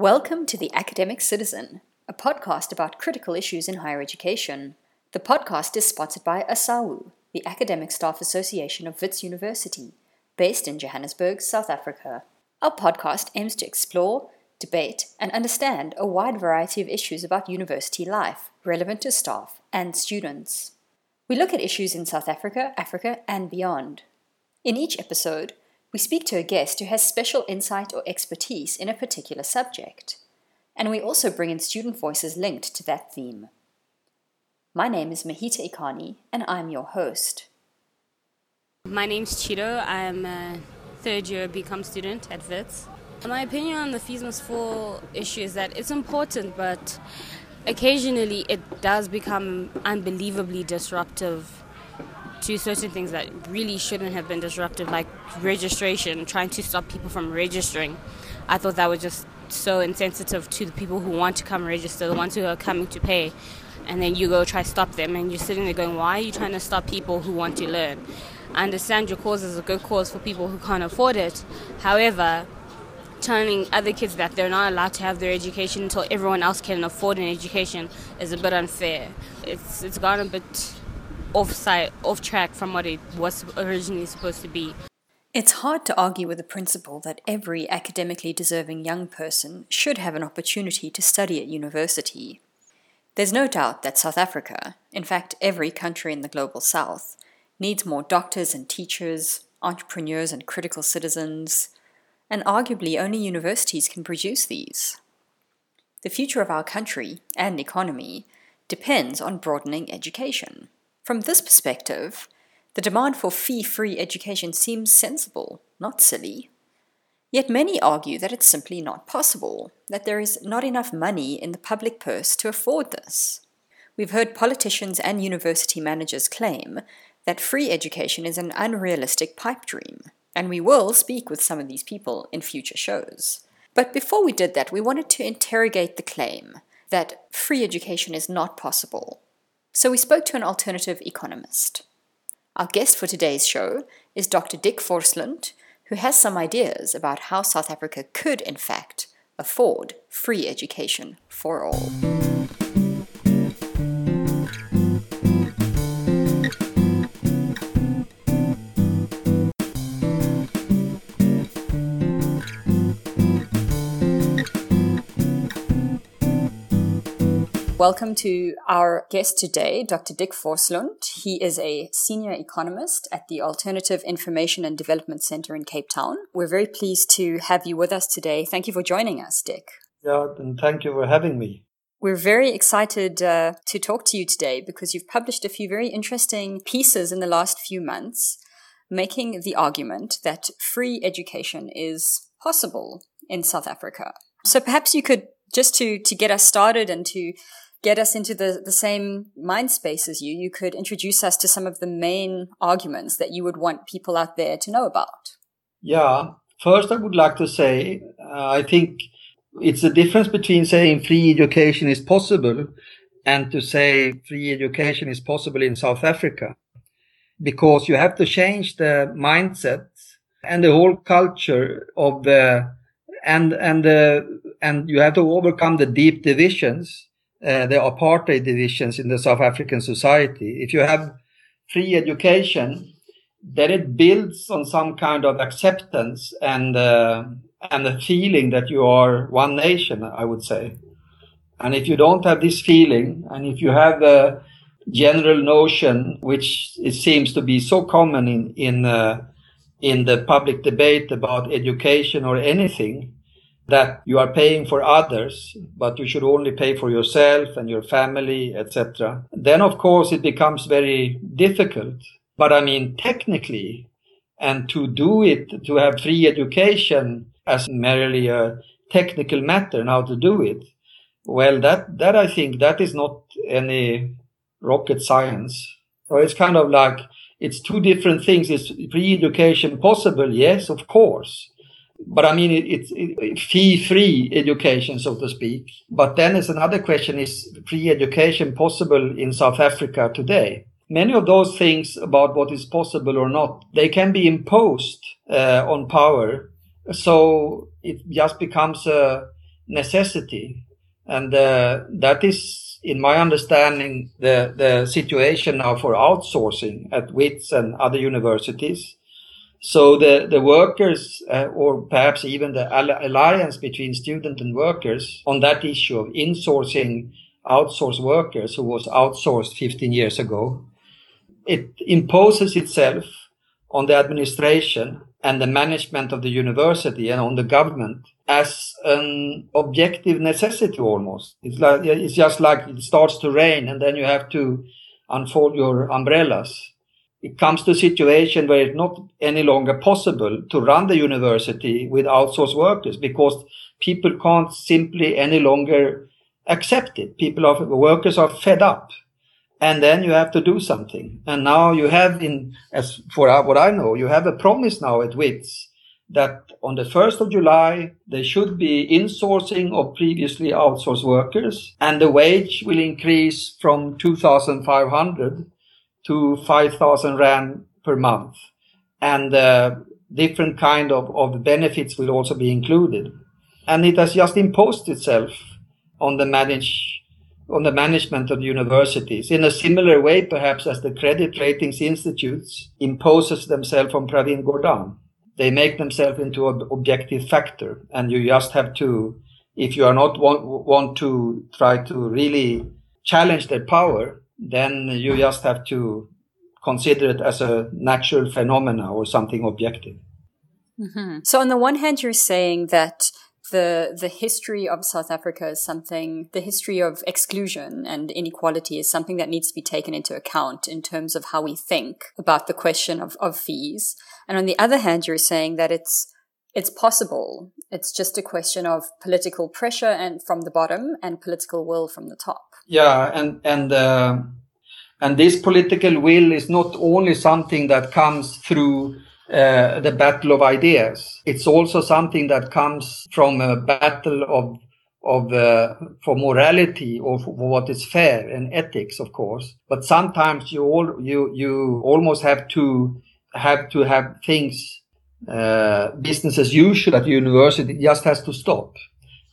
Welcome to The Academic Citizen, a podcast about critical issues in higher education. The podcast is sponsored by ASAWU, the Academic Staff Association of Wits University, based in Johannesburg, South Africa. Our podcast aims to explore, debate, and understand a wide variety of issues about university life relevant to staff and students. We look at issues in South Africa, Africa, and beyond. In each episode, we speak to a guest who has special insight or expertise in a particular subject, and we also bring in student voices linked to that theme. My name is Mehita Iqani, and I'm your host. My name's Chido. I'm a third year BCom student at WITS. My opinion on the fees must fall issue is that it's important, but occasionally it does become unbelievably disruptive to certain things that really shouldn't have been disruptive, like registration, trying to stop people from registering. I thought that was just so insensitive to the people who want to come register, the ones who are coming to pay. And then you go try to stop them, and you're sitting there going, Why are you trying to stop people who want to learn? I understand your cause is a good cause for people who can't afford it. However, telling other kids that they're not allowed to have their education until everyone else can afford an education is a bit unfair. It's it's gone a bit off site, off track from what it was originally supposed to be. It's hard to argue with the principle that every academically deserving young person should have an opportunity to study at university. There's no doubt that South Africa, in fact, every country in the global south, needs more doctors and teachers, entrepreneurs and critical citizens, and arguably only universities can produce these. The future of our country and economy depends on broadening education. From this perspective, the demand for fee free education seems sensible, not silly. Yet many argue that it's simply not possible, that there is not enough money in the public purse to afford this. We've heard politicians and university managers claim that free education is an unrealistic pipe dream, and we will speak with some of these people in future shows. But before we did that, we wanted to interrogate the claim that free education is not possible so we spoke to an alternative economist. Our guest for today's show is Dr. Dick Forslund, who has some ideas about how South Africa could, in fact, afford free education for all. Welcome to our guest today, Dr. Dick Forslund. He is a senior economist at the Alternative Information and Development Center in Cape Town. We're very pleased to have you with us today. Thank you for joining us, Dick. Yeah, and thank you for having me. We're very excited uh, to talk to you today because you've published a few very interesting pieces in the last few months making the argument that free education is possible in South Africa. So perhaps you could just to to get us started and to get us into the, the same mind space as you, you could introduce us to some of the main arguments that you would want people out there to know about. Yeah. First, I would like to say, uh, I think it's the difference between saying free education is possible and to say free education is possible in South Africa. Because you have to change the mindset and the whole culture of the, and, and, the, and you have to overcome the deep divisions uh, the apartheid divisions in the South African society. If you have free education, then it builds on some kind of acceptance and uh, and the feeling that you are one nation. I would say, and if you don't have this feeling, and if you have a general notion, which it seems to be so common in in uh, in the public debate about education or anything, that you are paying for others, but you should only pay for yourself and your family, etc. Then, of course, it becomes very difficult. But I mean, technically, and to do it, to have free education as merely a technical matter and how to do it, well, that, that I think that is not any rocket science. Or it's kind of like, it's two different things. Is free education possible? Yes, of course but I mean, it, it's it, fee-free education, so to speak. But then there's another question: Is free education possible in South Africa today? Many of those things about what is possible or not, they can be imposed uh, on power. So it just becomes a necessity. And uh, that is, in my understanding, the, the situation now for outsourcing at WITS and other universities. So the, the workers, uh, or perhaps even the alliance between student and workers on that issue of insourcing outsourced workers who was outsourced 15 years ago, it imposes itself on the administration and the management of the university and on the government as an objective necessity almost. It's like, it's just like it starts to rain and then you have to unfold your umbrellas. It comes to a situation where it's not any longer possible to run the university with outsourced workers because people can't simply any longer accept it. People are, workers are fed up and then you have to do something. And now you have in, as for uh, what I know, you have a promise now at WITS that on the 1st of July, there should be insourcing of previously outsourced workers and the wage will increase from 2,500 to 5,000 Rand per month. And uh, different kind of, of benefits will also be included. And it has just imposed itself on the manage on the management of universities in a similar way perhaps as the credit ratings institutes imposes themselves on Pravin Gordhan. They make themselves into an objective factor and you just have to, if you are not want, want to try to really challenge their power, then you just have to consider it as a natural phenomena or something objective. Mm-hmm. So on the one hand, you're saying that the the history of South Africa is something the history of exclusion and inequality is something that needs to be taken into account in terms of how we think about the question of, of fees. And on the other hand, you're saying that it's it's possible. It's just a question of political pressure and from the bottom and political will from the top. Yeah, and and uh, and this political will is not only something that comes through uh, the battle of ideas. It's also something that comes from a battle of of uh, for morality or for what is fair and ethics, of course. But sometimes you all you you almost have to have to have things uh, business as usual at university just has to stop.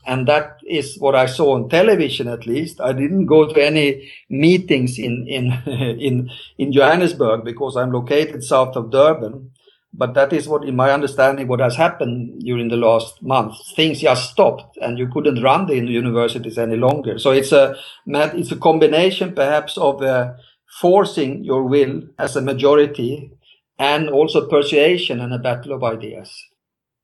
And that is what I saw on television, at least. I didn't go to any meetings in, in, in, in Johannesburg because I'm located south of Durban. But that is what, in my understanding, what has happened during the last month. Things just stopped, and you couldn't run the universities any longer. So it's a it's a combination, perhaps, of uh, forcing your will as a majority, and also persuasion and a battle of ideas.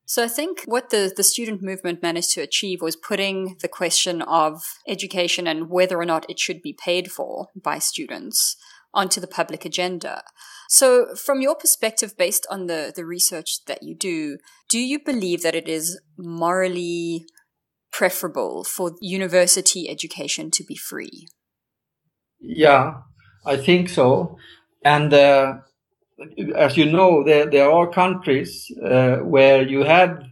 So I think what the, the student movement managed to achieve was putting the question of education and whether or not it should be paid for by students onto the public agenda. So, from your perspective, based on the, the research that you do, do you believe that it is morally preferable for university education to be free? Yeah, I think so. And uh, as you know, there, there are countries uh, where you have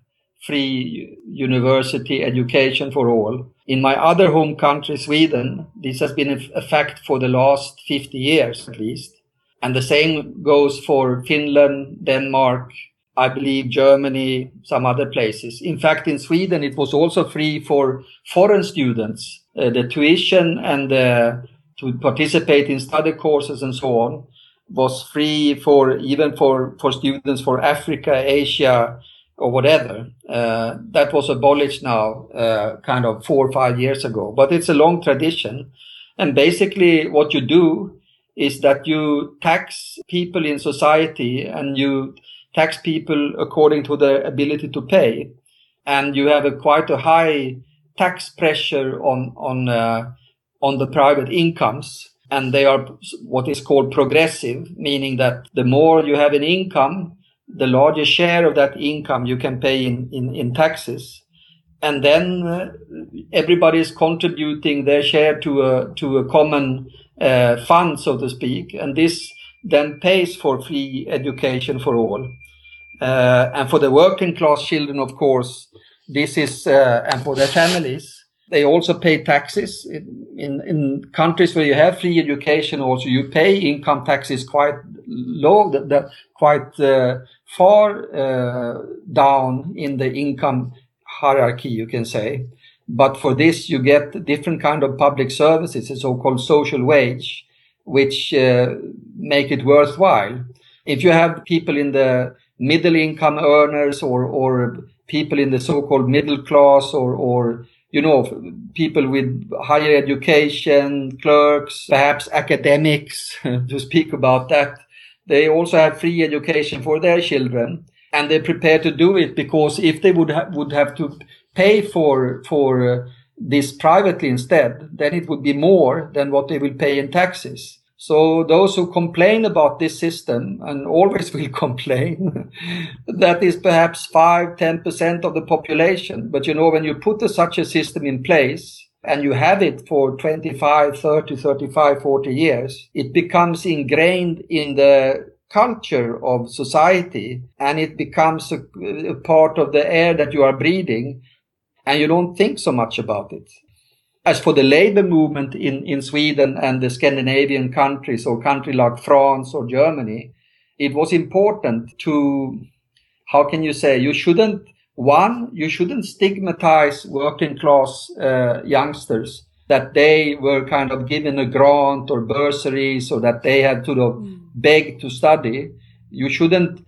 free university education for all. In my other home country, Sweden, this has been a fact for the last 50 years at least. And the same goes for Finland, Denmark, I believe Germany, some other places. In fact, in Sweden, it was also free for foreign students. Uh, the tuition and uh, to participate in study courses and so on was free for even for, for students for Africa, Asia, or whatever. Uh, that was abolished now, uh, kind of four or five years ago. But it's a long tradition. And basically, what you do is that you tax people in society and you tax people according to their ability to pay. And you have a quite a high tax pressure on, on, uh, on the private incomes. And they are what is called progressive, meaning that the more you have an income, the larger share of that income you can pay in, in, in taxes. And then uh, everybody is contributing their share to a, to a common uh, fund, so to speak. And this then pays for free education for all. Uh, and for the working class children, of course, this is, uh, and for their families, they also pay taxes in, in, in, countries where you have free education. Also, you pay income taxes quite low, that, the quite uh, far uh, down in the income hierarchy, you can say But for this, you get different kind of public services, a so-called social wage, which uh, make it worthwhile. If you have people in the middle income earners or, or people in the so-called middle class or, or, you know, people with higher education, clerks, perhaps academics to speak about that. They also have free education for their children and they're prepared to do it because if they would ha- would have to pay for for uh, this privately instead, then it would be more than what they will pay in taxes. So those who complain about this system and always will complain, that is perhaps 5, 10% of the population. But you know, when you put a, such a system in place and you have it for 25, 30, 35, 40 years, it becomes ingrained in the culture of society and it becomes a, a part of the air that you are breathing and you don't think so much about it. As for the labor movement in, in Sweden and the Scandinavian countries or country like France or Germany, it was important to, how can you say, you shouldn't, one, you shouldn't stigmatize working class uh, youngsters that they were kind of given a grant or bursaries or that they had to mm. beg to study. You shouldn't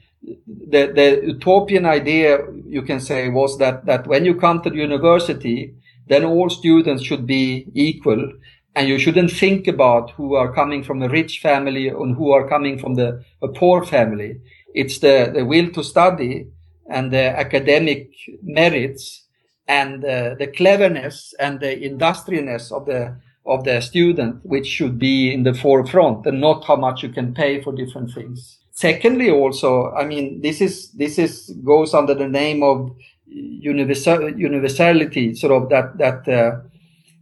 the, the utopian idea you can say was that, that when you come to the university, then all students should be equal and you shouldn't think about who are coming from a rich family and who are coming from the a poor family. It's the, the will to study and the academic merits and uh, the cleverness and the industriousness of the of the student which should be in the forefront and not how much you can pay for different things secondly also i mean this is this is goes under the name of universal universality sort of that that uh,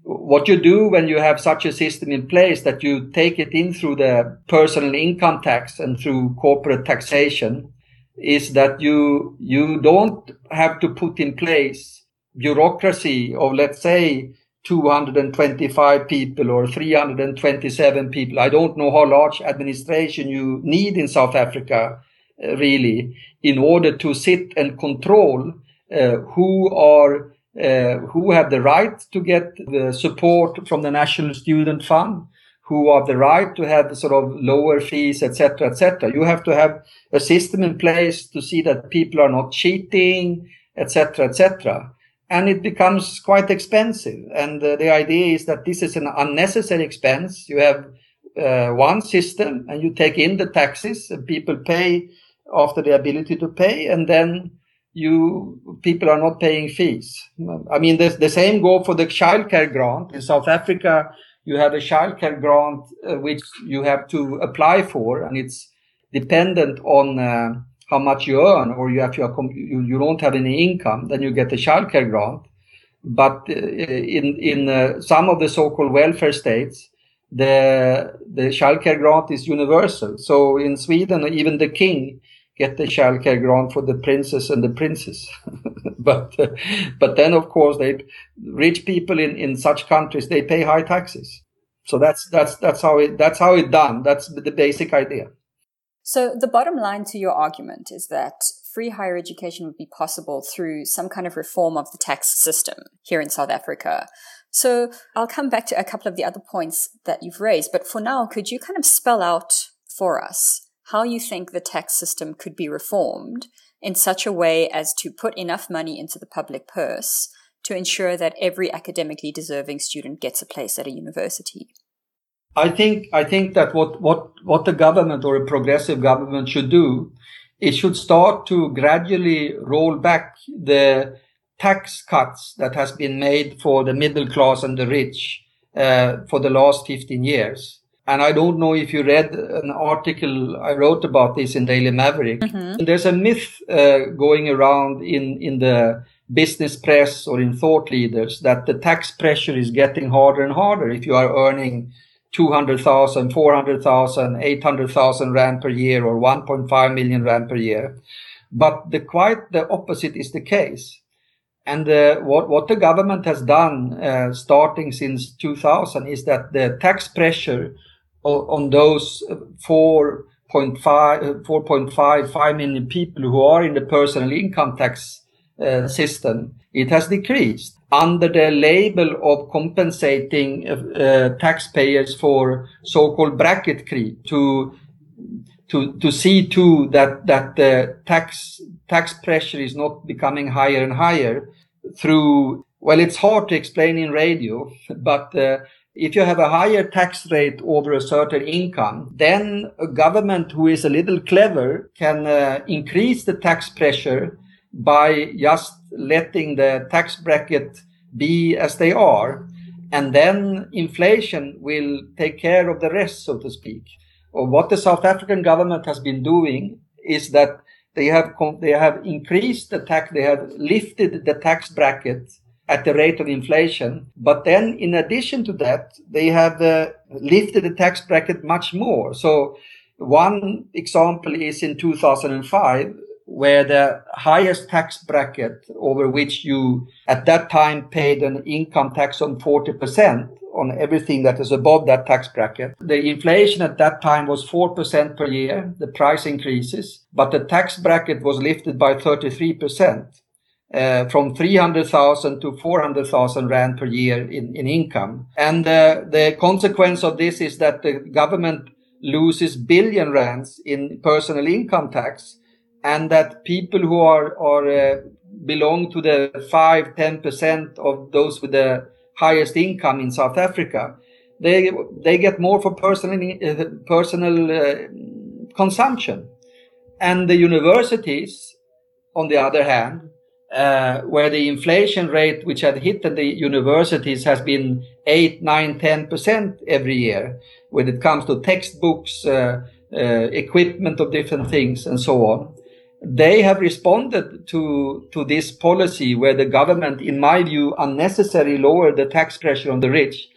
what you do when you have such a system in place that you take it in through the personal income tax and through corporate taxation is that you you don't have to put in place bureaucracy of let's say 225 people or 327 people. I don't know how large administration you need in South Africa, uh, really, in order to sit and control who are uh, who have the right to get the support from the National Student Fund, who have the right to have sort of lower fees, etc., etc. You have to have a system in place to see that people are not cheating, etc., etc and it becomes quite expensive. And uh, the idea is that this is an unnecessary expense. You have uh, one system and you take in the taxes and people pay after the ability to pay and then you people are not paying fees. I mean, the, the same go for the childcare grant in South Africa. You have a childcare grant uh, which you have to apply for, and it's dependent on uh, how much you earn or you have your, you, you don't have any income, then you get a childcare grant. But uh, in in uh, some of the so-called welfare states, the the childcare grant is universal. So in Sweden, even the king get the childcare grant for the princess and the princes. but uh, but then of course they rich people in in such countries they pay high taxes. So that's that's that's how it that's how it done. That's the basic idea. So, the bottom line to your argument is that free higher education would be possible through some kind of reform of the tax system here in South Africa. So, I'll come back to a couple of the other points that you've raised, but for now, could you kind of spell out for us how you think the tax system could be reformed in such a way as to put enough money into the public purse to ensure that every academically deserving student gets a place at a university? I think I think that what what what the government or a progressive government should do, it should start to gradually roll back the tax cuts that has been made for the middle class and the rich uh, for the last 15 years. And I don't know if you read an article I wrote about this in Daily Maverick. Mm-hmm. There's a myth uh, going around in in the business press or in thought leaders that the tax pressure is getting harder and harder if you are earning 200,000, 400,000, 800,000 rand per year or 1.5 million rand per year. But the quite the opposite is the case. And uh, what, what the government has done uh, starting since 2000 is that the tax pressure on, those 4.5, 4.5, 5 million people who are in the personal income tax uh, system. It has decreased. Under the label of compensating uh, taxpayers for so-called bracket creep to to to see to that that the tax tax pressure is not becoming higher and higher through well it's hard to explain in radio but uh, if you have a higher tax rate over a certain income, then a government who is a little clever can uh, increase the tax pressure by just letting the tax bracket be as they are. And then inflation will take care of the rest, so to speak. Or what the South African government has been doing is that they have they have increased the tax, they have lifted the tax bracket at the rate of inflation. But then, in addition to that, they have uh, lifted the tax bracket much more. So, one example is in 2005, where the highest tax bracket over which you at that time paid an income tax on 40% on everything that is above that tax bracket. The inflation at that time was 4% per year, the price increases, but the tax bracket was lifted by 33%. Uh, from 300,000 to 400,000 rand per year in, in income. And uh, the consequence of this is that the government loses billion rands in personal income tax and that people who are, are uh, belong to the 5 10% of those with the highest income in South Africa they they get more for personal uh, personal uh, consumption and the universities on the other hand uh, where the inflation rate which had hit the universities has been 8 9 10% every year when it comes to textbooks uh, uh, equipment of different things and so on they have responded to to this policy where the government, in my view, unnecessarily lowered the tax pressure on the rich.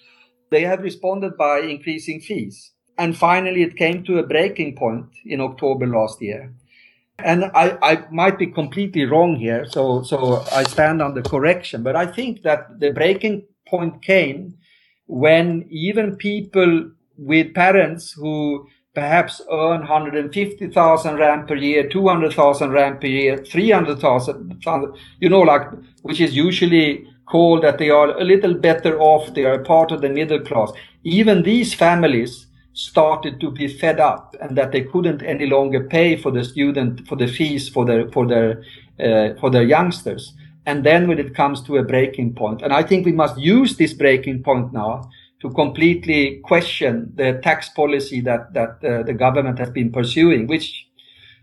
They have responded by increasing fees. And finally, it came to a breaking point in October last year. And I, I might be completely wrong here, so, so I stand on the correction. But I think that the breaking point came when even people with parents who perhaps earn 150,000 rand per year, 200,000 rand per year, 300,000, you know, like, which is usually called that they are a little better off. They are part of the middle class. Even these families started to be fed up and that they couldn't any longer pay for the student, for the fees for their, for their, uh, for their youngsters. And then when it comes to a breaking point, and I think we must use this breaking point now to completely question the tax policy that that uh, the government has been pursuing, which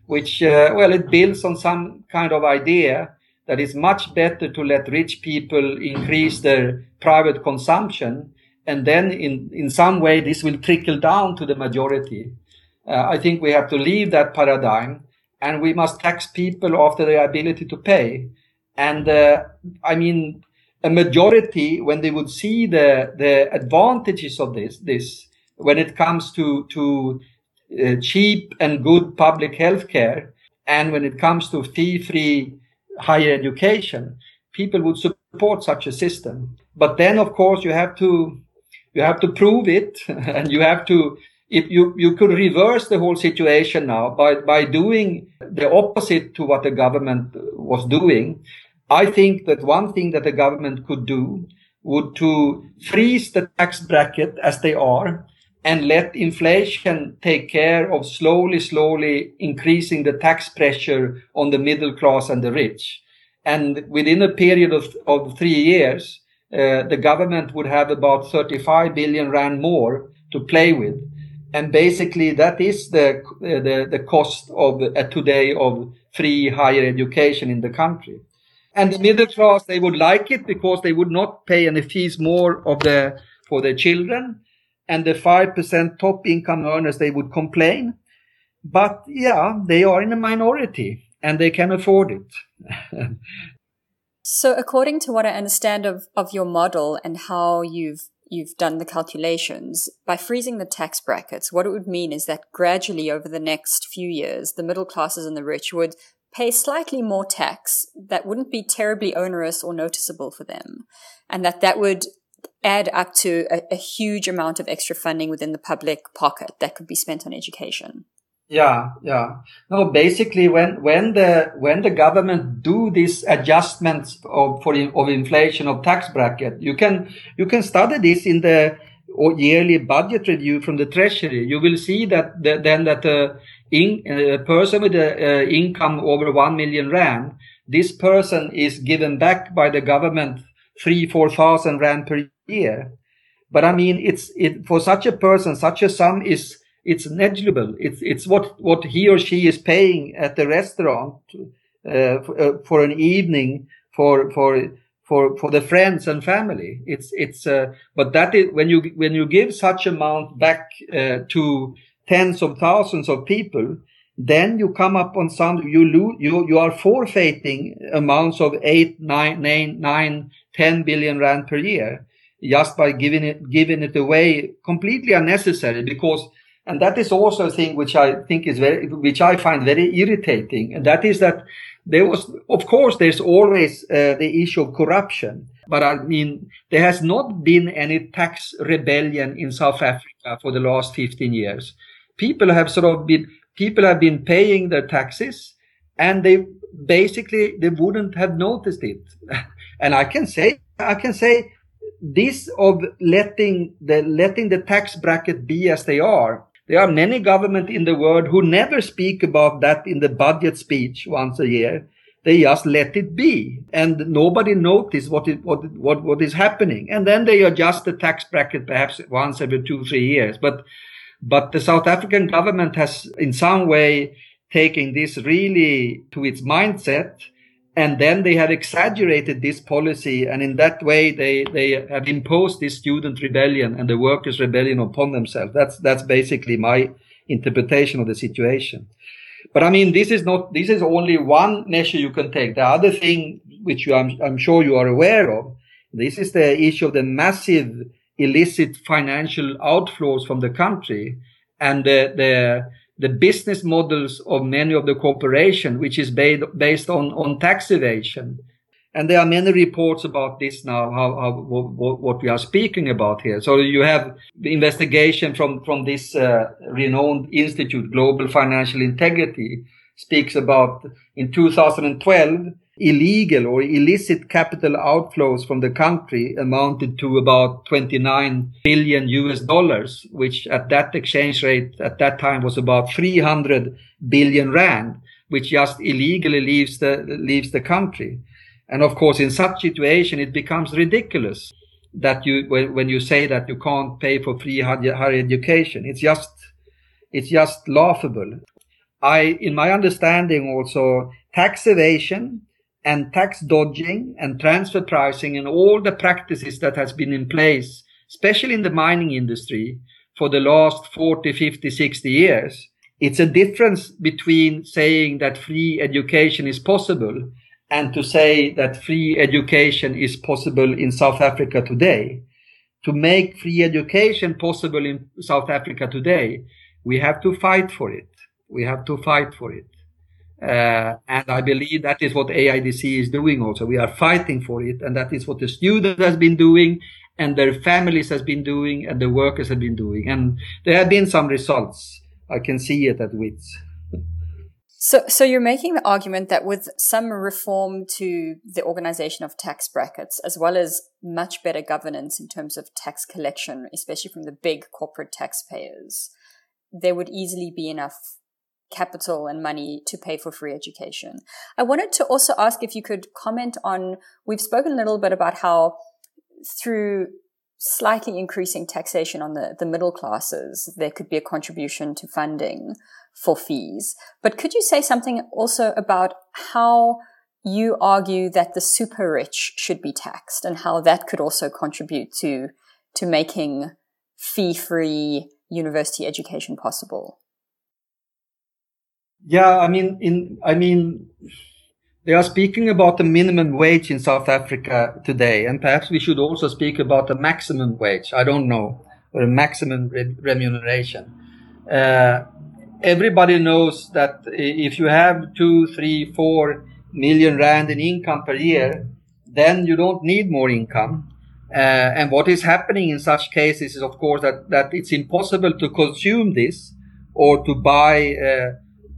which uh, well it builds on some kind of idea that it's much better to let rich people increase their private consumption and then in in some way this will trickle down to the majority. Uh, I think we have to leave that paradigm and we must tax people after their ability to pay. And uh, I mean, a majority when they would see the the advantages of this this when it comes to to uh, cheap and good public health care and when it comes to fee free higher education people would support such a system but then of course you have to you have to prove it and you have to if you you could reverse the whole situation now by by doing the opposite to what the government was doing I think that one thing that the government could do would to freeze the tax bracket as they are and let inflation take care of slowly, slowly increasing the tax pressure on the middle class and the rich. And within a period of, of three years, uh, the government would have about 35 billion rand more to play with. And basically that is the, uh, the, the cost of uh, today of free higher education in the country. And the middle class, they would like it because they would not pay any fees more of the, for their children. And the 5% top income earners, they would complain. But yeah, they are in a minority and they can afford it. so according to what I understand of, of your model and how you've you've done the calculations, by freezing the tax brackets, what it would mean is that gradually over the next few years, the middle classes and the rich would pay slightly more tax that wouldn't be terribly onerous or noticeable for them, and that that would add up to a, a huge amount of extra funding within the public pocket that could be spent on education. Yeah, yeah. No, basically, when when the when the government do these adjustments of for of inflation of tax bracket, you can you can study this in the yearly budget review from the Treasury. You will see that the, then that a, in, a person with an uh, income over one million rand, this person is given back by the government three four thousand rand per year. But I mean, it's it for such a person, such a sum is it's negligible. It's it's what what he or she is paying at the restaurant uh, for, uh, for, an evening for for for for the friends and family. It's it's uh, but that is when you when you give such amount back uh, to tens of thousands of people, then you come up on some you lose you you are forfeiting amounts of eight nine nine nine ten billion rand per year just by giving it giving it away completely unnecessary because and that is also a thing which I think is very, which I find very irritating. And that is that there was, of course, there's always uh, the issue of corruption. But I mean, there has not been any tax rebellion in South Africa for the last 15 years. People have sort of been, people have been paying their taxes and they basically, they wouldn't have noticed it. and I can say, I can say this of letting the, letting the tax bracket be as they are there are many governments in the world who never speak about that in the budget speech once a year. They just let it be, and nobody notice what it, what what what is happening. And then they adjust the tax bracket perhaps once every two three years. But but the South African government has in some way taken this really to its mindset and then they have exaggerated this policy and in that way they they have imposed this student rebellion and the workers rebellion upon themselves. That's that's basically my interpretation of the situation. But i mean this is not this is only one measure you can take. The other thing which you, I'm, I'm sure you are aware of this is the issue of the massive illicit financial outflows from the country and the the the business models of many of the corporation, which is based, on, on tax evasion. And there are many reports about this now, how, how what, what, we are speaking about here. So you have the investigation from, from this uh, renowned institute, Global Financial Integrity, speaks about in 2012, illegal or illicit capital outflows from the country amounted to about 29 billion US dollars, which at that exchange rate at that time was about 300 billion rand, which just illegally leaves the, leaves the country. And of course, in such situation, it becomes ridiculous that you, when you say that you can't pay for free higher education, it's just, it's just laughable. I, in my understanding also, tax evasion and tax dodging and transfer pricing and all the practices that has been in place, especially in the mining industry for the last 40, 50, 60 years. It's a difference between saying that free education is possible and to say that free education is possible in South Africa today. To make free education possible in South Africa today, we have to fight for it. We have to fight for it. Uh, and I believe that is what AIDC is doing also. We are fighting for it. And that is what the student has been doing and their families has been doing and the workers have been doing. And there have been some results. I can see it at WITS. So, so you're making the argument that with some reform to the organization of tax brackets, as well as much better governance in terms of tax collection, especially from the big corporate taxpayers, there would easily be enough capital and money to pay for free education. I wanted to also ask if you could comment on, we've spoken a little bit about how through slightly increasing taxation on the, the middle classes, there could be a contribution to funding for fees. But could you say something also about how you argue that the super rich should be taxed and how that could also contribute to, to making fee free university education possible? Yeah, I mean, in I mean, they are speaking about the minimum wage in South Africa today, and perhaps we should also speak about the maximum wage. I don't know, or maximum re- remuneration. Uh, everybody knows that if you have two, three, four million rand in income per year, then you don't need more income. Uh, and what is happening in such cases is, of course, that, that it's impossible to consume this or to buy uh,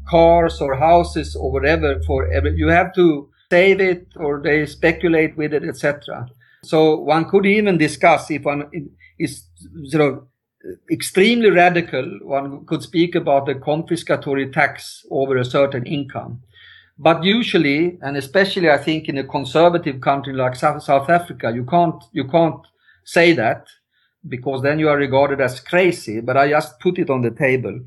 cars or houses or whatever for you have to save it or they speculate with it, etc. So one could even discuss if one is sort of extremely radical, one could speak about the confiscatory tax over a certain income. But usually, and especially I think in a conservative country like South, Africa, you can't, you can't say that because then you are regarded as crazy. But I just put it on the table.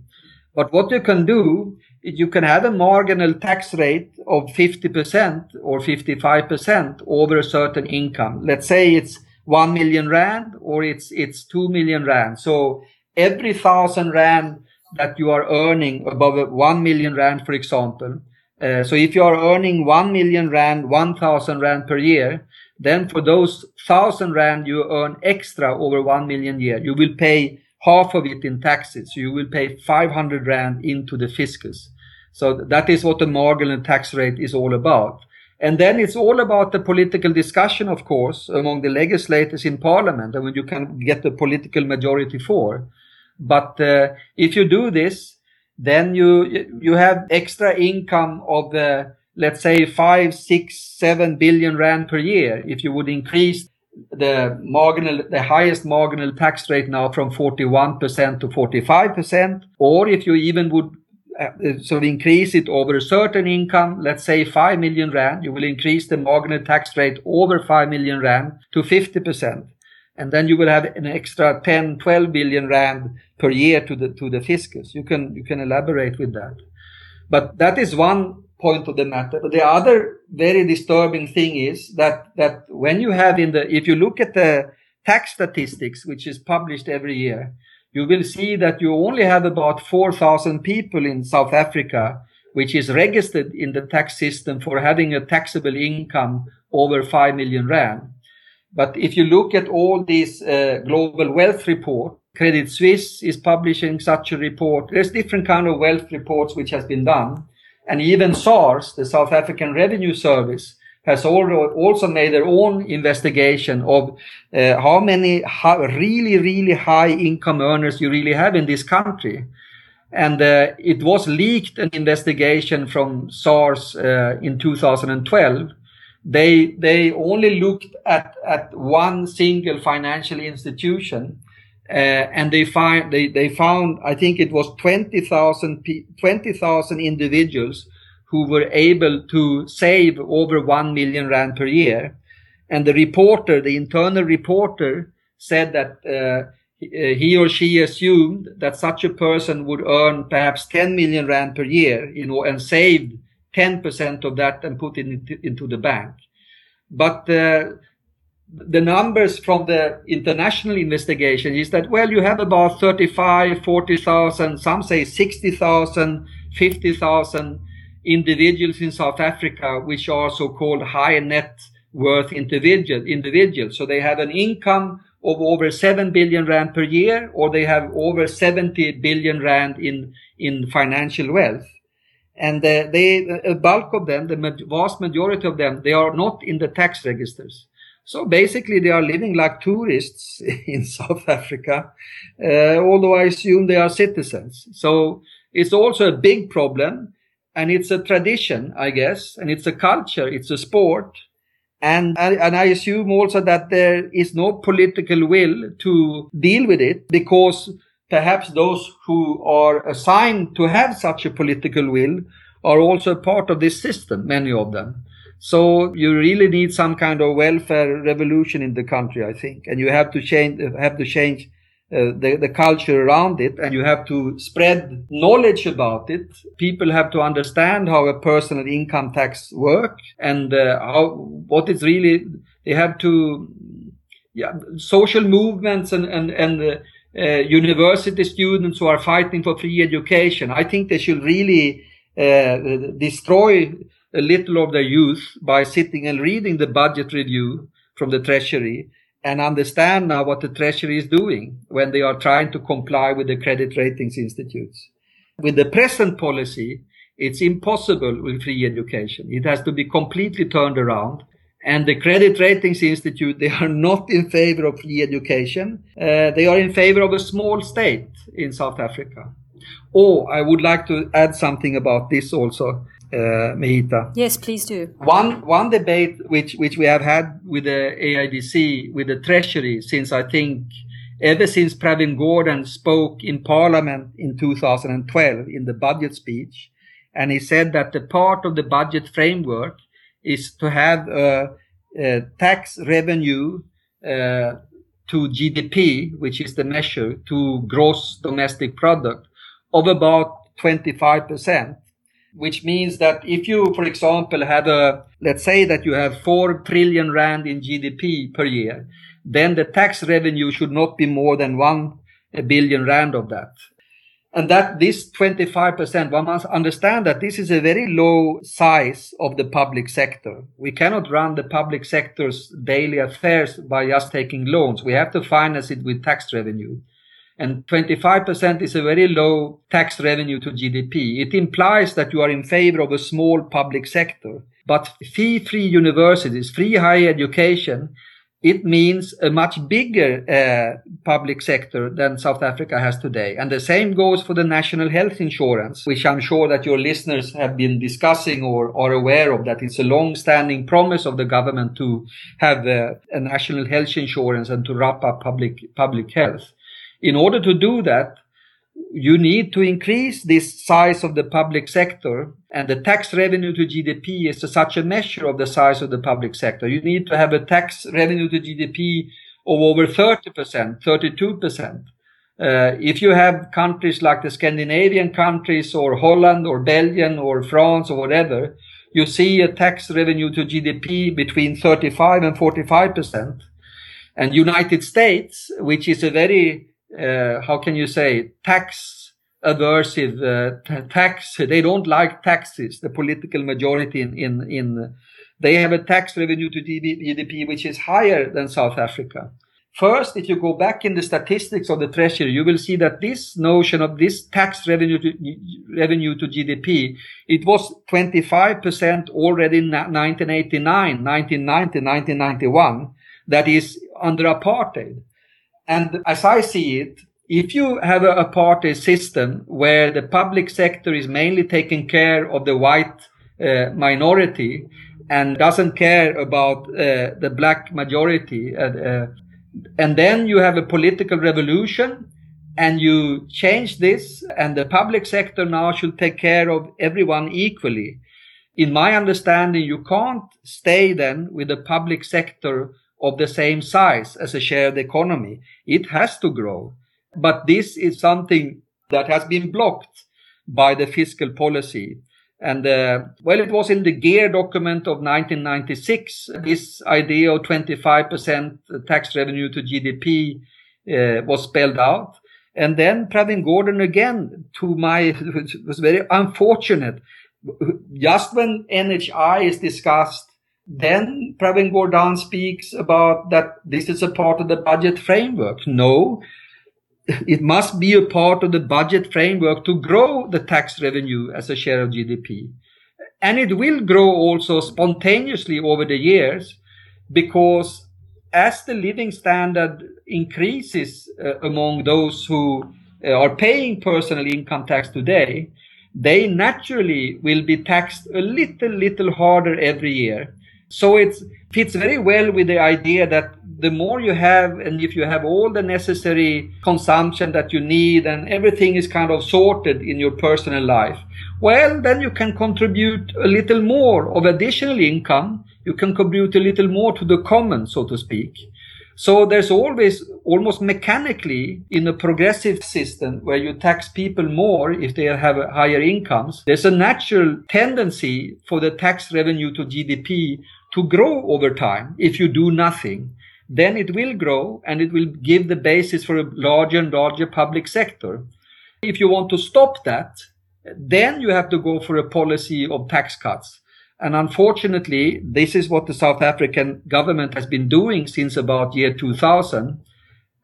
But what you can do you can have a marginal tax rate of 50% or 55% over a certain income. Let's say it's 1 million rand or it's, it's 2 million rand. So every thousand rand that you are earning above 1 million rand, for example. Uh, so if you are earning 1 million rand, 1000 rand per year, then for those thousand rand you earn extra over 1 million year, you will pay half of it in taxes. So you will pay 500 rand into the fiscus. So that is what the marginal tax rate is all about. And then it's all about the political discussion, of course, among the legislators in parliament, and when you can get the political majority for. But uh, if you do this, then you you have extra income of the let's say five, six, seven billion rand per year. If you would increase the marginal, the highest marginal tax rate now from 41% to 45%, or if you even would uh, sort of increase it over a certain income, let's say 5 million rand, you will increase the marginal tax rate over 5 million rand to 50%. And then you will have an extra 10, 12 billion rand per year to the, to the fiscus. You can, you can elaborate with that. But that is one point of the matter. But the other very disturbing thing is that, that when you have in the, if you look at the tax statistics, which is published every year, you will see that you only have about 4,000 people in South Africa, which is registered in the tax system for having a taxable income over 5 million rand. But if you look at all these uh, global wealth report, Credit Suisse is publishing such a report. There's different kind of wealth reports which has been done. And even SARS, the South African Revenue Service, has also made their own investigation of uh, how many really, really high income earners you really have in this country. And uh, it was leaked an investigation from SARS uh, in 2012. They, they only looked at, at one single financial institution uh, and they find they, they found I think it was 20,000 20,000 individuals who were able to save over 1 million rand per year. And the reporter the internal reporter said that uh, he or she assumed that such a person would earn perhaps 10 million rand per year you know and saved 10% of that and put it into, into the bank. But uh, the numbers from the international investigation is that, well, you have about 35, 40,000, some say 60,000, 50,000 individuals in South Africa, which are so-called high net worth individual, individuals. So they have an income of over 7 billion rand per year, or they have over 70 billion rand in, in financial wealth. And uh, they, a bulk of them, the vast majority of them, they are not in the tax registers. So basically, they are living like tourists in South Africa, uh, although I assume they are citizens. So it's also a big problem. And it's a tradition, I guess, and it's a culture, it's a sport. And, and I assume also that there is no political will to deal with it because perhaps those who are assigned to have such a political will are also part of this system, many of them. So you really need some kind of welfare revolution in the country, I think, and you have to change, have to change uh, the, the culture around it and you have to spread knowledge about it. People have to understand how a personal income tax work and uh, how, what it's really, they have to, yeah, social movements and, and, and uh, uh university students who are fighting for free education. I think they should really uh, destroy a little of their youth by sitting and reading the budget review from the Treasury and understand now what the Treasury is doing when they are trying to comply with the credit ratings institutes. With the present policy, it's impossible with free education. It has to be completely turned around. And the Credit Ratings Institute, they are not in favor of free education. Uh, they are in favor of a small state in South Africa. Oh, I would like to add something about this also, uh, Mehita. Yes, please do. One one debate which which we have had with the AIDC with the Treasury since I think ever since Pravin Gordhan spoke in Parliament in 2012 in the budget speech, and he said that the part of the budget framework is to have a, a tax revenue uh, to GDP, which is the measure to gross domestic product of about 25%, which means that if you, for example, have a, let's say that you have 4 trillion rand in GDP per year, then the tax revenue should not be more than 1 billion rand of that and that this 25%, one must understand that this is a very low size of the public sector. We cannot run the public sector's daily affairs by just taking loans. We have to finance it with tax revenue. And 25% is a very low tax revenue to GDP. It implies that you are in favor of a small public sector. But fee-free universities, free higher education it means a much bigger uh, public sector than South Africa has today. And the same goes for the national health insurance, which I'm sure that your listeners have been discussing or are aware of that it's a long-standing promise of the government to have uh, a national health insurance and to wrap up public, public health. In order to do that, you need to increase this size of the public sector and the tax revenue to GDP is such a measure of the size of the public sector. You need to have a tax revenue to GDP of over 30%, 32%. Uh, if you have countries like the Scandinavian countries or Holland or Belgium or France or whatever, you see a tax revenue to GDP between 35 and 45%. And United States, which is a very uh, how can you say tax aversive uh, tax they don't like taxes the political majority in in in they have a tax revenue to GDP which is higher than South Africa First, if you go back in the statistics of the treasury, you will see that this notion of this tax revenue to, revenue to GDP, it was 25% already in 1989, 1990, 1991. That is under apartheid. And as I see it, if you have apartheid system where the public sector is mainly taking care of the white uh, minority and doesn't care about uh, the black majority, uh, uh and then you have a political revolution and you change this and the public sector now should take care of everyone equally. In my understanding, you can't stay then with the public sector of the same size as a shared economy. It has to grow. But this is something that has been blocked by the fiscal policy. And uh, well, it was in the GEAR document of 1996. This idea of 25% tax revenue to GDP uh, was spelled out. And then Pravin Gordhan again, to my, was very unfortunate. Just when NHI is discussed, then Pravin Gordhan speaks about that this is a part of the budget framework. No, it must be a part of the budget framework to grow the tax revenue as a share of GDP. And it will grow also spontaneously over the years because as the living standard increases uh, among those who uh, are paying personal income tax today, they naturally will be taxed a little, little harder every year. So it fits very well with the idea that the more you have, and if you have all the necessary consumption that you need and everything is kind of sorted in your personal life, well, then you can contribute a little more of additional income. You can contribute a little more to the common, so to speak. So there's always almost mechanically in a progressive system where you tax people more if they have higher incomes, there's a natural tendency for the tax revenue to GDP to grow over time if you do nothing. Then it will grow and it will give the basis for a larger and larger public sector. If you want to stop that, then you have to go for a policy of tax cuts. And unfortunately, this is what the South African government has been doing since about year 2000.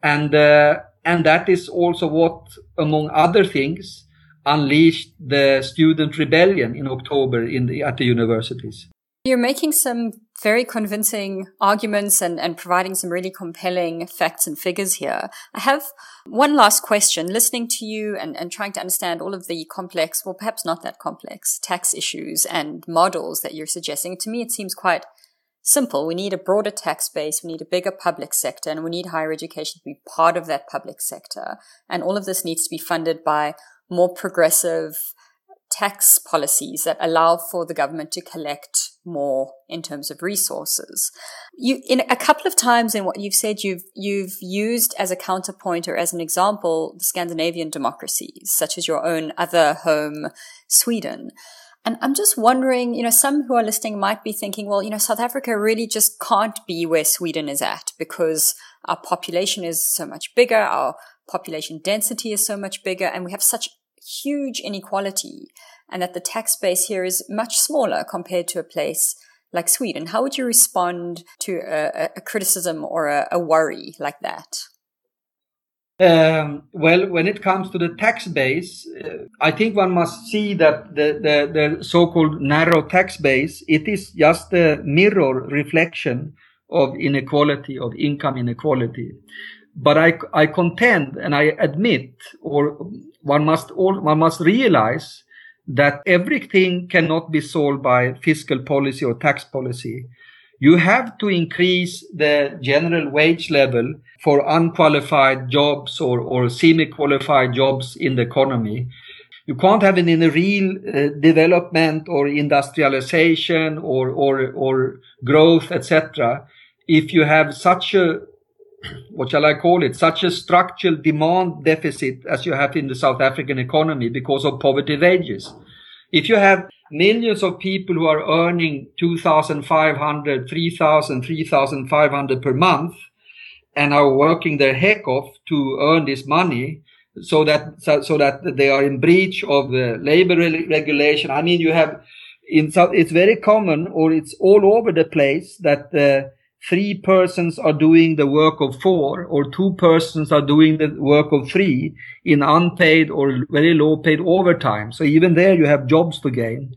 And, uh, and that is also what, among other things, unleashed the student rebellion in October in the, at the universities. You're making some very convincing arguments and, and providing some really compelling facts and figures here. I have one last question. Listening to you and, and trying to understand all of the complex, well, perhaps not that complex, tax issues and models that you're suggesting, to me it seems quite simple. We need a broader tax base, we need a bigger public sector, and we need higher education to be part of that public sector. And all of this needs to be funded by more progressive tax policies that allow for the government to collect more in terms of resources. You, in a couple of times in what you've said, you've, you've used as a counterpoint or as an example the Scandinavian democracies, such as your own other home, Sweden. And I'm just wondering, you know, some who are listening might be thinking, well, you know, South Africa really just can't be where Sweden is at because our population is so much bigger, our population density is so much bigger, and we have such huge inequality, and that the tax base here is much smaller compared to a place like Sweden. How would you respond to a, a criticism or a, a worry like that? Um, well, when it comes to the tax base, uh, I think one must see that the, the, the so-called narrow tax base, it is just a mirror reflection of inequality, of income inequality. But I, I contend and I admit, or one must, all, one must realize that everything cannot be solved by fiscal policy or tax policy. You have to increase the general wage level for unqualified jobs or, or semi-qualified jobs in the economy. You can't have it in a real uh, development or industrialization or, or, or growth, etc. If you have such a, what shall I call it, such a structural demand deficit as you have in the South African economy because of poverty wages. If you have millions of people who are earning 2,500, 3,000, 3,500 per month, and are working their heck off to earn this money so that so, so that they are in breach of the labor re- regulation i mean you have in South, it's very common or it's all over the place that uh, three persons are doing the work of four or two persons are doing the work of three in unpaid or very low paid overtime so even there you have jobs to gain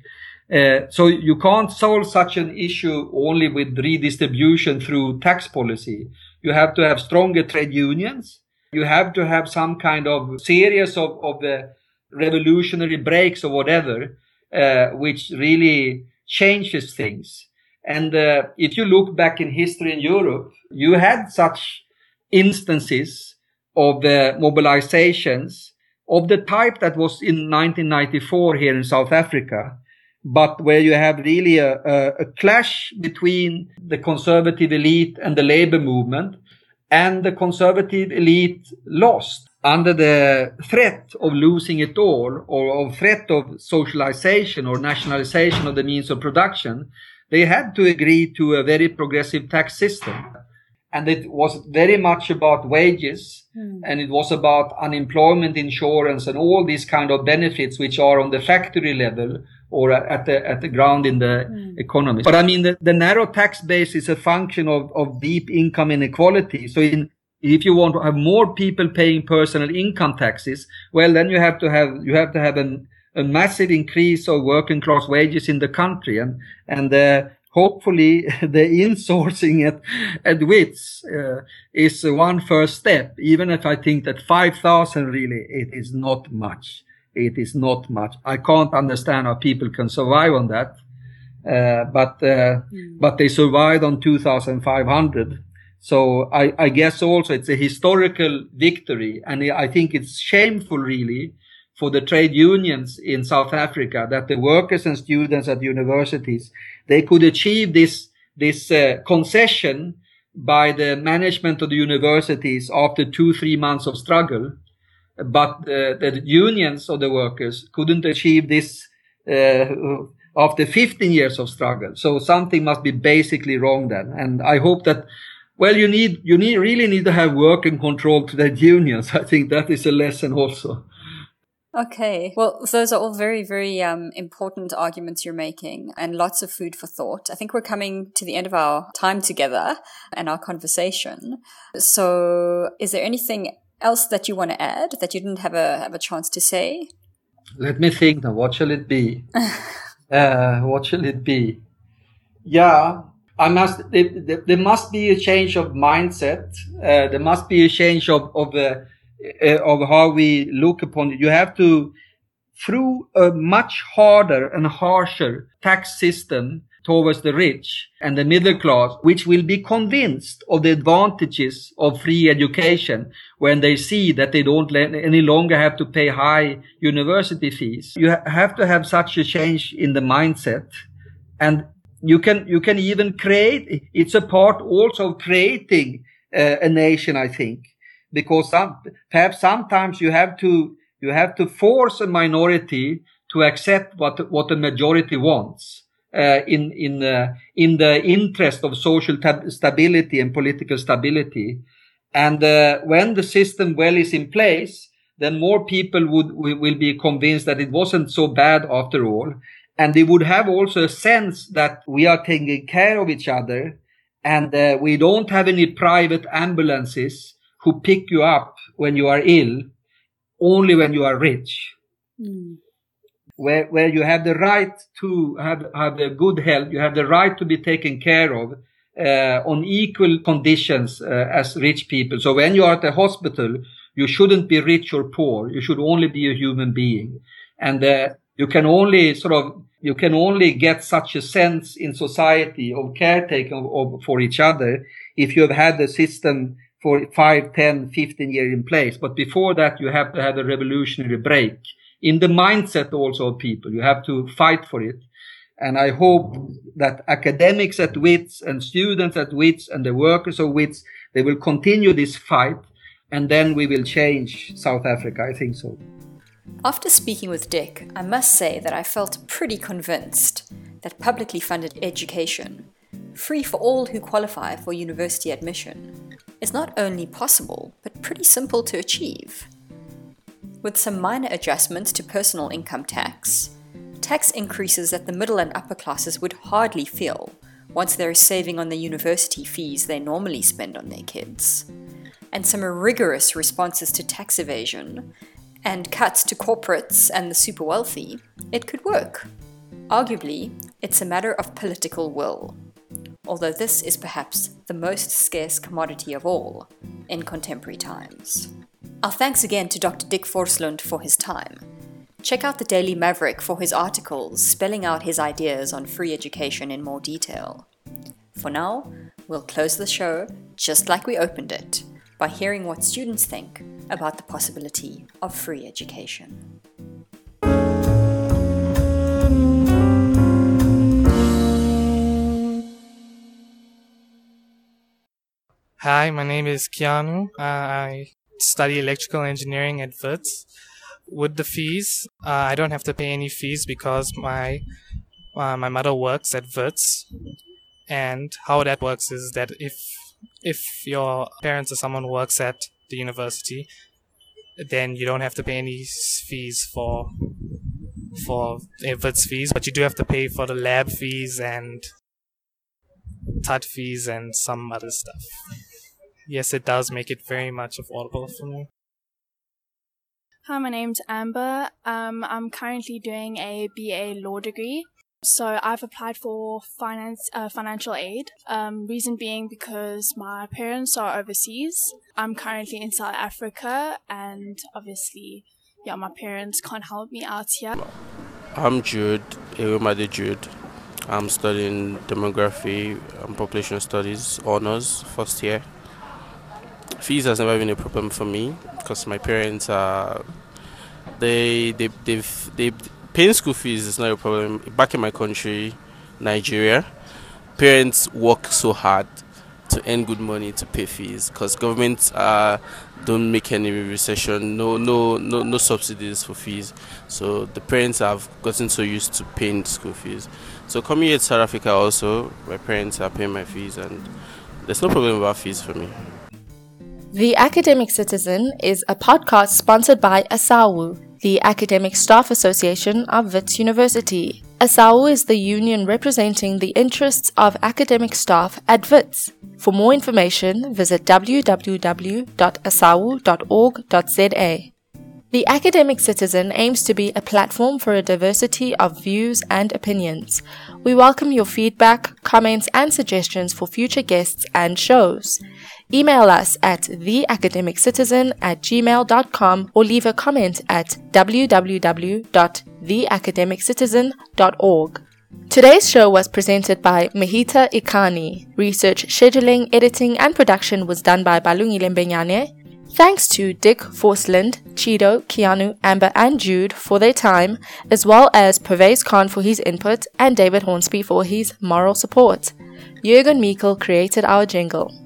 uh, so you can't solve such an issue only with redistribution through tax policy you have to have stronger trade unions. You have to have some kind of series of, of the revolutionary breaks or whatever, uh, which really changes things. And uh, if you look back in history in Europe, you had such instances of uh, mobilizations of the type that was in 1994 here in South Africa, but where you have really a, a, a, clash between the conservative elite and the labor movement. And the conservative elite lost under the threat of losing it all or of threat of socialization or nationalization of the means of production. They had to agree to a very progressive tax system. And it was very much about wages mm. and it was about unemployment insurance and all these kind of benefits which are on the factory level or at the at the ground in the mm. economy. But I mean, the, the narrow tax base is a function of, of deep income inequality. So in if you want to have more people paying personal income taxes, well, then you have to have you have to have an, a massive increase of working class wages in the country, and and uh, hopefully the insourcing at at WITS uh, is one first step. Even if I think that five thousand really it is not much it is not much. I can't understand how people can survive on that. Uh, but uh, mm. but they survived on 2,500. So I, I, guess also it's a historical victory, and I think it's shameful, really, for the trade unions in South Africa that the workers and students at universities they could achieve this this uh, concession by the management of the universities after two three months of struggle but uh, the unions of the workers couldn't achieve this uh, after 15 years of struggle. So something must be basically wrong then. And I hope that, well, you need, you need, really need to have working control to the unions. I think that is a lesson also. Okay. Well, those are all very, very um, important arguments you're making and lots of food for thought. I think we're coming to the end of our time together and our conversation. So is there anything else that you want to add that you didn't have a have a chance to say? Let me think now. What shall it be? uh, what shall it be? Yeah. I must, there, there, must be a change of mindset. Uh, there must be a change of, of, uh, uh, of how we look upon it. You have to, through a much harder and harsher tax system towards the rich and the middle class, which will be convinced of the advantages of free education when they see that they don't any longer have to pay high university fees. You have to have such a change in the mindset. And you can, you can even create, it's a part also of creating uh, a nation, I think, because some, perhaps sometimes you have to, you have to force a minority to accept what, what the majority wants. Uh, in in uh, in the interest of social tab- stability and political stability. And uh, when the system well is in place, then more people would will be convinced that it wasn't so bad after all, and they would have also a sense that we are taking care of each other, and uh, we don't have any private ambulances who pick you up when you are ill, only when you are rich. Mm where, where you have the right to have, have a good health, you have the right to be taken care of uh, on equal conditions uh, as rich people. So when you are at the hospital, you shouldn't be rich or poor. You should only be a human being. And uh, you can only sort of, you can only get such a sense in society of caretaking of, of, for each other if you have had the system for 5, 10, 15 years in place. But before that, you have to have a revolutionary break in the mindset also of people. You have to fight for it. And I hope that academics at WITS and students at WITS and the workers of WITS, they will continue this fight and then we will change South Africa. I think so. After speaking with Dick, I must say that I felt pretty convinced that publicly funded education, free for all who qualify for university admission, is not only possible, but pretty simple to achieve. With some minor adjustments to personal income tax, tax increases that the middle and upper classes would hardly feel once they're saving on the university fees they normally spend on their kids, and some rigorous responses to tax evasion and cuts to corporates and the super wealthy, it could work. Arguably, it's a matter of political will, although this is perhaps the most scarce commodity of all in contemporary times. Our thanks again to Dr. Dick Forslund for his time. Check out the Daily Maverick for his articles spelling out his ideas on free education in more detail. For now, we'll close the show just like we opened it by hearing what students think about the possibility of free education. Hi, my name is Keanu. Uh, I study electrical engineering at WITS. With the fees, uh, I don't have to pay any fees because my uh, my mother works at WITS. And how that works is that if if your parents or someone works at the university, then you don't have to pay any fees for for WITS fees, but you do have to pay for the lab fees and TUT fees and some other stuff yes, it does make it very much affordable for me. Hi, my name's Amber. Um, I'm currently doing a BA law degree. So I've applied for finance, uh, financial aid. Um, reason being because my parents are overseas. I'm currently in South Africa, and obviously, yeah, my parents can't help me out here. I'm Jude, Ewemade Jude. I'm studying demography and population studies honors first year fees has never been a problem for me because my parents are they they they've they paying school fees is not a problem. Back in my country, Nigeria, parents work so hard to earn good money to pay fees because governments uh, don't make any recession, no no no no subsidies for fees. So the parents have gotten so used to paying school fees. So coming here to South Africa also, my parents are paying my fees and there's no problem about fees for me. The Academic Citizen is a podcast sponsored by ASAWU, the Academic Staff Association of Wits University. ASAWU is the union representing the interests of academic staff at WITS. For more information, visit www.asawu.org.za. The Academic Citizen aims to be a platform for a diversity of views and opinions. We welcome your feedback, comments, and suggestions for future guests and shows. Email us at theacademiccitizen at gmail.com or leave a comment at www.theacademiccitizen.org. Today's show was presented by Mehita Iqani. Research, scheduling, editing, and production was done by Balungi Mbenyane. Thanks to Dick Forslund, Chido, Keanu, Amber, and Jude for their time, as well as Pervez Khan for his input and David Hornsby for his moral support. Jürgen Meikle created our jingle.